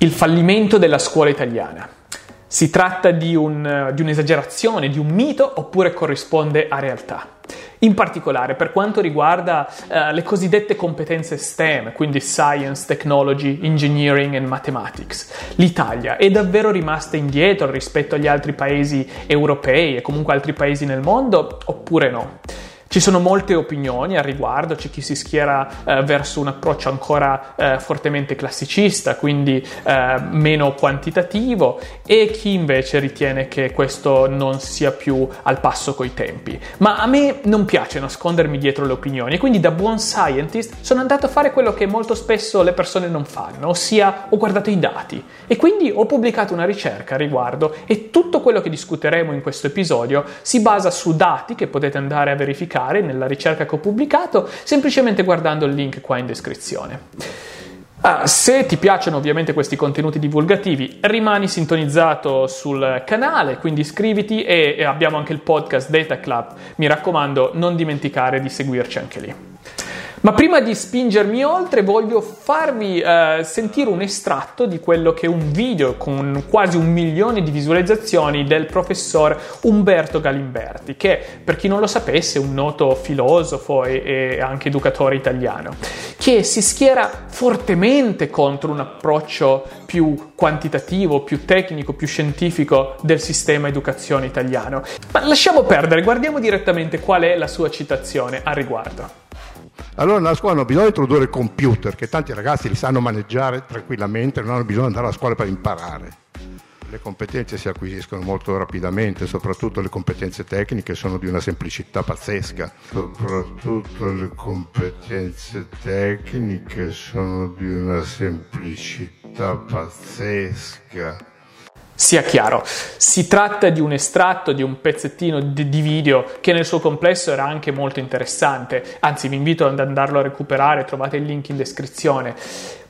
Il fallimento della scuola italiana. Si tratta di, un, di, un'esagerazione, di un mito oppure corrisponde a realtà? In particolare per quanto riguarda uh, le cosiddette competenze STEM, quindi Science, Technology, Engineering and Mathematics, l'Italia è davvero rimasta indietro rispetto agli altri paesi europei e comunque altri paesi nel mondo oppure no? Ci sono molte opinioni al riguardo, c'è chi si schiera eh, verso un approccio ancora eh, fortemente classicista, quindi eh, meno quantitativo, e chi invece ritiene che questo non sia più al passo coi tempi. Ma a me non piace nascondermi dietro le opinioni, e quindi da buon scientist sono andato a fare quello che molto spesso le persone non fanno, ossia ho guardato i dati e quindi ho pubblicato una ricerca a riguardo e tutto quello che discuteremo in questo episodio si basa su dati che potete andare a verificare verificare nella ricerca che ho pubblicato semplicemente guardando il link qua in descrizione. Ah, se ti piacciono ovviamente questi contenuti divulgativi, rimani sintonizzato sul canale, quindi iscriviti e, e abbiamo anche il podcast Data Club. Mi raccomando, non dimenticare di seguirci anche lì. Ma prima di spingermi oltre voglio farvi eh, sentire un estratto di quello che è un video con quasi un milione di visualizzazioni del professor Umberto Galimberti, che per chi non lo sapesse è un noto filosofo e, e anche educatore italiano, che si schiera fortemente contro un approccio più quantitativo, più tecnico, più scientifico del sistema educazione italiano. Ma lasciamo perdere, guardiamo direttamente qual è la sua citazione a riguardo. Allora nella scuola hanno bisogno di introdurre il computer, che tanti ragazzi li sanno maneggiare tranquillamente, non hanno bisogno di andare a scuola per imparare. Le competenze si acquisiscono molto rapidamente, soprattutto le competenze tecniche sono di una semplicità pazzesca. Soprattutto le competenze tecniche sono di una semplicità pazzesca. Sia chiaro, si tratta di un estratto di un pezzettino di, di, video che nel suo complesso era anche molto interessante, anzi vi invito ad andarlo a recuperare, trovate il link in descrizione.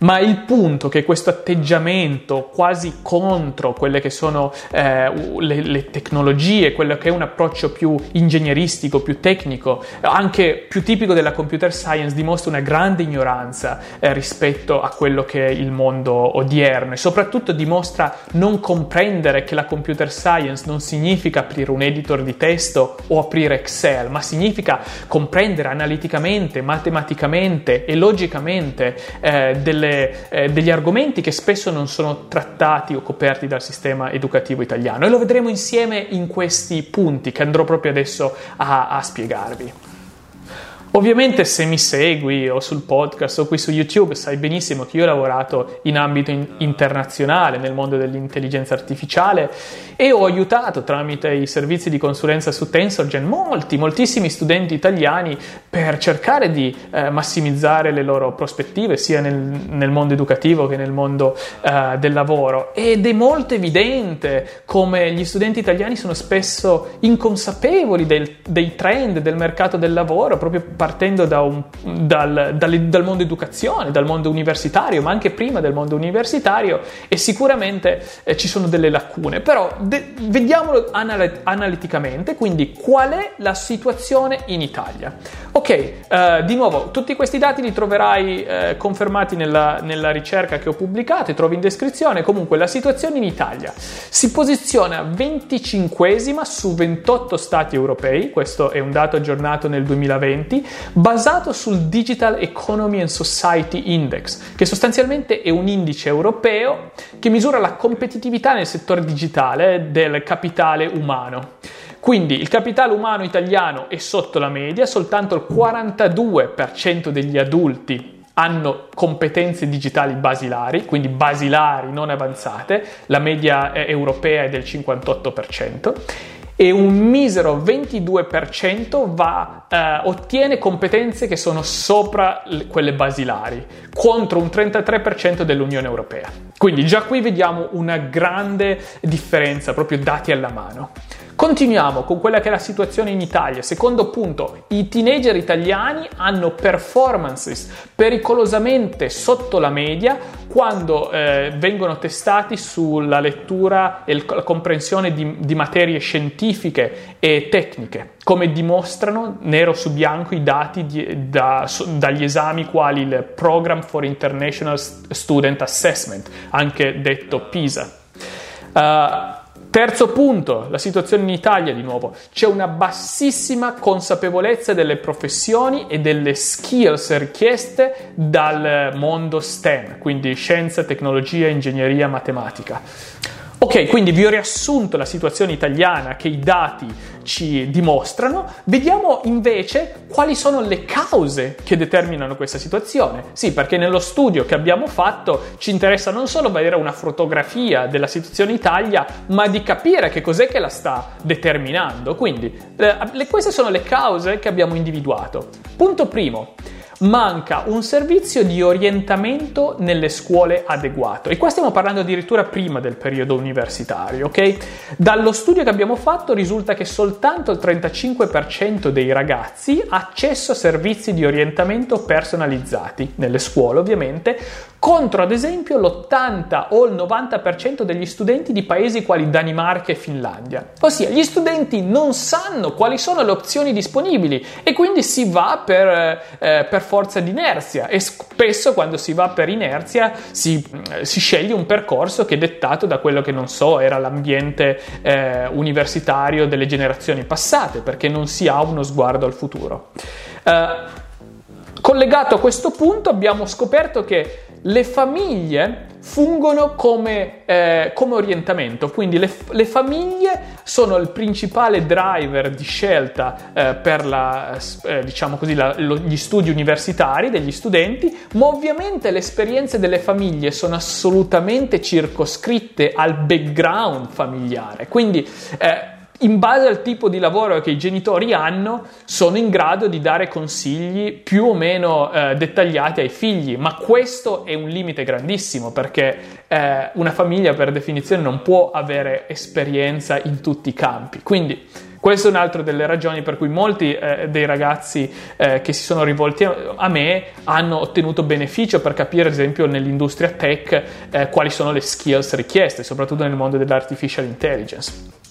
Ma il punto che questo atteggiamento quasi contro quelle che sono eh, le, le, tecnologie, quello che è un approccio più ingegneristico, più tecnico, anche più tipico della computer science, dimostra una grande ignoranza eh, rispetto a quello che è il mondo odierno. E soprattutto dimostra non comprendere che la computer science non significa aprire un editor di testo o aprire Excel, ma significa comprendere analiticamente, matematicamente e logicamente eh, delle delle, eh, degli argomenti che spesso non sono trattati o coperti dal sistema educativo italiano e lo vedremo insieme in questi punti che andrò proprio adesso a, a spiegarvi. Ovviamente se mi segui o sul podcast o qui su YouTube sai benissimo che io ho lavorato in ambito in- internazionale nel mondo dell'intelligenza artificiale e ho aiutato tramite i servizi di consulenza su TensorGen molti, moltissimi studenti italiani per cercare di eh, massimizzare le loro prospettive sia nel, nel mondo educativo che nel mondo eh, del lavoro. Ed è molto evidente come gli studenti italiani sono spesso inconsapevoli del, dei trend del mercato del lavoro proprio partendo da un, dal, dal, dal, mondo educazione, dal mondo universitario, ma anche prima del mondo universitario e sicuramente eh, ci sono delle lacune. Però de- vediamolo anal- analiticamente, quindi qual è la situazione in Italia? Ok, eh, di nuovo, tutti questi dati li troverai eh, confermati nella, nella ricerca che ho pubblicato e trovi in descrizione. Comunque la situazione in Italia si posiziona 25esima su 28 stati europei, questo è un dato aggiornato nel 2020, basato sul Digital Economy and Society Index, che sostanzialmente è un indice europeo che misura la competitività nel settore digitale del capitale umano. Quindi il capitale umano italiano è sotto la media, soltanto il 42% degli adulti hanno competenze digitali basilari, quindi basilari non avanzate, la media europea è del 58% e un misero 22% va, eh, ottiene competenze che sono sopra le, quelle basilari, contro un 33% dell'Unione Europea. Quindi già qui vediamo una grande differenza, proprio dati alla mano. Continuiamo con quella che è la situazione in Italia. Secondo punto, i teenager italiani hanno performances pericolosamente sotto la media quando eh, vengono testati sulla lettura e la comprensione di, di materie scientifiche e tecniche, come dimostrano nero su bianco i dati di, da, dagli esami quali il Program for International Student Assessment, anche detto PISA. Uh, Terzo punto, la situazione in Italia di nuovo. C'è una bassissima consapevolezza delle professioni e delle skills richieste dal mondo STEM, quindi scienza, tecnologia, ingegneria, matematica. Ok, quindi vi ho riassunto la situazione italiana che i dati ci dimostrano, vediamo invece quali sono le cause che determinano questa situazione. Sì, perché nello studio che abbiamo fatto ci interessa non solo vedere una fotografia della situazione Italia, ma di capire che cos'è che la sta determinando. Quindi, eh, queste sono le cause che abbiamo individuato. Punto primo manca un servizio di orientamento nelle scuole adeguato. E qua stiamo parlando addirittura prima del periodo universitario, ok? Dallo studio che abbiamo fatto risulta che soltanto il 35% dei ragazzi ha accesso a servizi di orientamento personalizzati, nelle scuole ovviamente, contro ad esempio l'80 o il 90% degli studenti di paesi quali Danimarca e Finlandia. Ossia, gli studenti non sanno quali sono le opzioni disponibili e quindi si va per, eh, per forza di inerzia e spesso quando si va per inerzia si, si, sceglie un percorso che è dettato da quello che non so era l'ambiente eh, universitario delle generazioni passate perché non si ha uno sguardo al futuro. Eh, collegato a questo punto abbiamo scoperto che le famiglie fungono come, eh, come orientamento, quindi le, le, famiglie sono il principale driver di scelta eh, per la, eh, diciamo così, la, lo, gli studi universitari degli studenti, ma ovviamente le esperienze delle famiglie sono assolutamente circoscritte al background familiare, quindi eh, in base al tipo di lavoro che i genitori hanno, sono in grado di dare consigli più o meno eh, dettagliati ai figli, ma questo è un limite grandissimo perché eh, una famiglia per definizione non può avere esperienza in tutti i campi. Quindi questa è un'altra delle ragioni per cui molti eh, dei ragazzi eh, che si sono rivolti a, me hanno ottenuto beneficio per capire, ad esempio, nell'industria tech eh, quali sono le skills richieste, soprattutto nel mondo dell'artificial intelligence.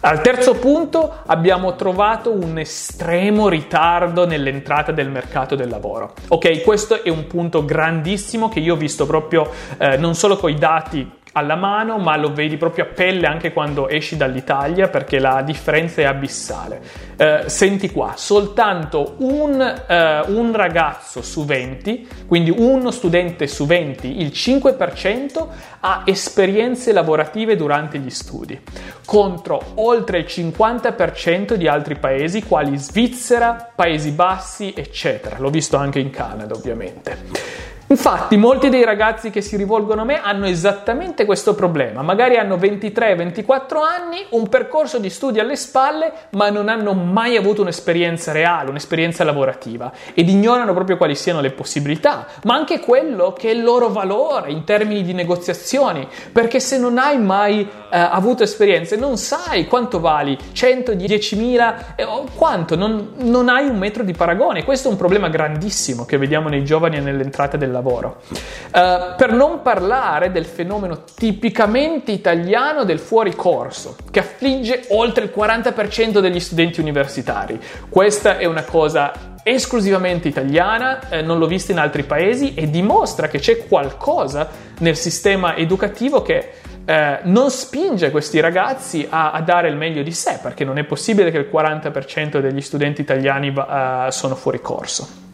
Al terzo punto abbiamo trovato un estremo ritardo nell'entrata del mercato del lavoro. Ok, questo è un punto grandissimo che io ho visto proprio eh, non solo con i dati alla mano, ma lo vedi proprio a pelle anche quando esci dall'Italia perché la differenza è abissale. Eh, senti qua, soltanto un, eh, un, ragazzo su 20, quindi uno studente su 20, il 5% ha esperienze lavorative durante gli studi, contro oltre il 50% di altri paesi quali Svizzera, Paesi Bassi, eccetera. L'ho visto anche in Canada, ovviamente. Infatti molti dei ragazzi che si rivolgono a me hanno esattamente questo problema, magari hanno 23-24 anni, un percorso di studi alle spalle, ma non hanno mai avuto un'esperienza reale, un'esperienza lavorativa ed ignorano proprio quali siano le possibilità, ma anche quello che è il loro valore in termini di negoziazioni, perché se non hai mai eh, avuto esperienze non sai quanto vali, 100, 10.000, eh, quanto, non, non hai un metro di paragone, questo è un problema grandissimo che vediamo nei giovani e nell'entrata del lavoro. Uh, per non parlare del fenomeno tipicamente italiano del fuori corso, che affligge oltre il 40% degli studenti universitari. Questa è una cosa esclusivamente italiana, eh, non l'ho vista in altri paesi e dimostra che c'è qualcosa nel sistema educativo che eh, non spinge questi ragazzi a, a, dare il meglio di sé, perché non è possibile che il 40% degli studenti italiani uh, sono fuori corso.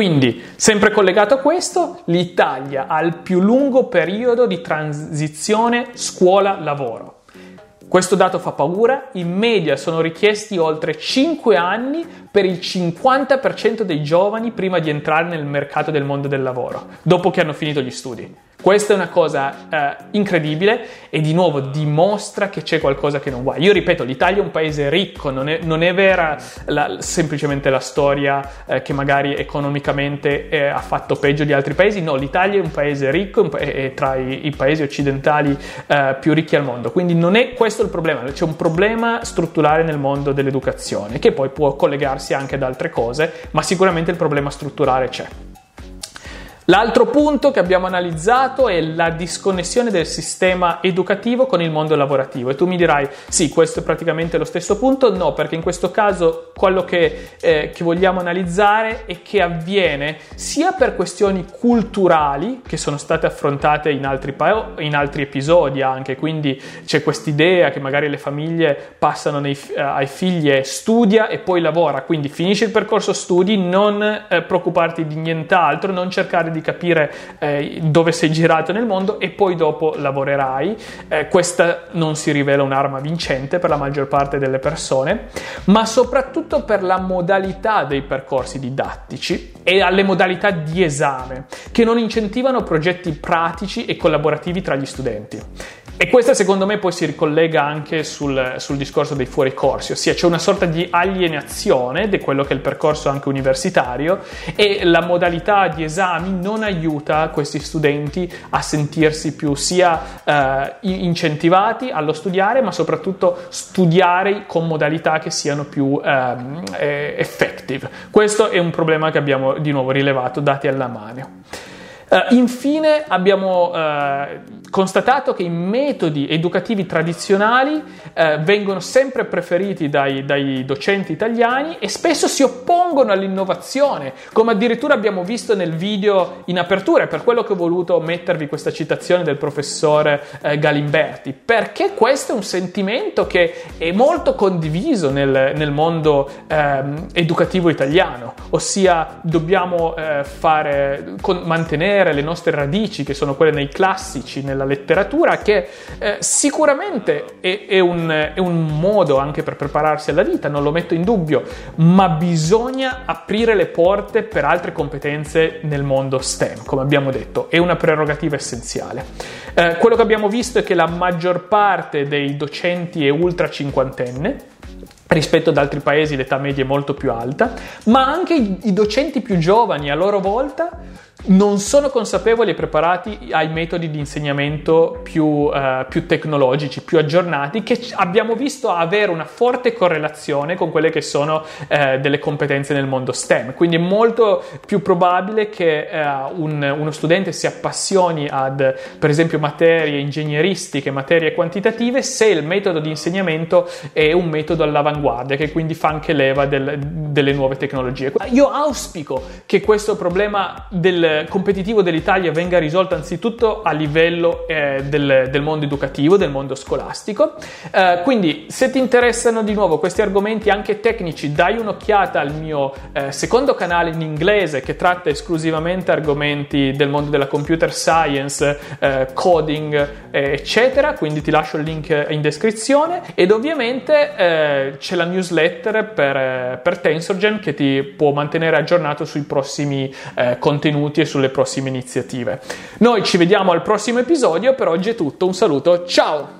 Quindi, sempre collegato a questo, l'Italia ha il più lungo periodo di transizione scuola-lavoro. Questo dato fa paura, in media sono richiesti oltre 5 anni per il 50% dei giovani prima di entrare nel mercato del mondo del lavoro, dopo che hanno finito gli studi. Questa è una cosa eh, incredibile e di nuovo dimostra che c'è qualcosa che non va. Io ripeto, l'Italia è un paese ricco, non è, non è vera la, semplicemente la storia eh, che magari economicamente eh, ha fatto peggio di altri paesi, no, l'Italia è un paese ricco, è tra i, i paesi occidentali eh, più ricchi al mondo, quindi non è questo il problema, c'è un problema strutturale nel mondo dell'educazione che poi può collegarsi anche ad altre cose, ma sicuramente il problema strutturale c'è. L'altro punto che abbiamo analizzato è la disconnessione del sistema educativo con il mondo lavorativo. E tu mi dirai sì, questo è praticamente lo stesso punto, no, perché in questo caso quello che, eh, che vogliamo analizzare è che avviene sia per questioni culturali che sono state affrontate in altri, pa- in altri episodi anche, quindi c'è quest'idea che magari le famiglie passano nei, eh, ai figli e studia e poi lavora, quindi finisci il percorso studi, non eh, preoccuparti di nient'altro, non cercare di di capire eh, dove sei girato nel mondo e poi dopo lavorerai. Eh, questa non si rivela un'arma vincente per la maggior parte delle persone, ma soprattutto per la modalità dei percorsi didattici e alle modalità di esame che non incentivano progetti pratici e collaborativi tra gli studenti. E questa secondo me poi si ricollega anche sul, sul, discorso dei fuori corsi, ossia c'è una sorta di alienazione di quello che è il percorso anche universitario e la modalità di esami non aiuta questi studenti a sentirsi più sia eh, incentivati allo studiare, ma soprattutto studiare con modalità che siano più ehm, eh, effective. Questo è un problema che abbiamo di nuovo rilevato dati alla mano. Uh, infine abbiamo uh, constatato che i metodi educativi tradizionali uh, vengono sempre preferiti dai, dai, docenti italiani e spesso si oppongono all'innovazione, come addirittura abbiamo visto nel video in apertura, è per quello che ho voluto mettervi questa citazione del professore Galimberti, perché questo è un sentimento che è molto condiviso nel, nel mondo ehm, educativo italiano, ossia dobbiamo fare, con, mantenere mantenere le nostre radici, che sono quelle nei classici, nella letteratura, che eh, sicuramente è, è, un, è, un, modo anche per prepararsi alla vita, non lo metto in dubbio, ma bisogna aprire le porte per altre competenze nel mondo STEM, come abbiamo detto, è una prerogativa essenziale. Eh, quello che abbiamo visto è che la maggior parte dei docenti è ultra cinquantenne, rispetto ad altri paesi l'età media è molto più alta, ma anche i, docenti più giovani a loro volta non sono consapevoli e preparati ai metodi di insegnamento più, uh, più, tecnologici, più aggiornati, che abbiamo visto avere una forte correlazione con quelle che sono uh, delle competenze nel mondo STEM. Quindi è molto più probabile che uh, un, uno studente si appassioni ad, per esempio, materie ingegneristiche, materie quantitative, se il metodo di insegnamento è un metodo all'avanguardia, che quindi fa anche leva del, delle nuove tecnologie. Io auspico che questo problema del competitivo dell'Italia venga risolto anzitutto a livello eh, del, del, mondo educativo, del mondo scolastico. Eh, quindi se ti interessano di nuovo questi argomenti anche tecnici, dai un'occhiata al mio eh, secondo canale in inglese che tratta esclusivamente argomenti del mondo della computer science, eh, coding, eh, eccetera. Quindi ti lascio il link in descrizione ed ovviamente eh, c'è la newsletter per, per TensorGen che ti può mantenere aggiornato sui prossimi contenuti e sulle prossime iniziative. Noi ci vediamo al prossimo episodio, per oggi è tutto, un saluto, ciao!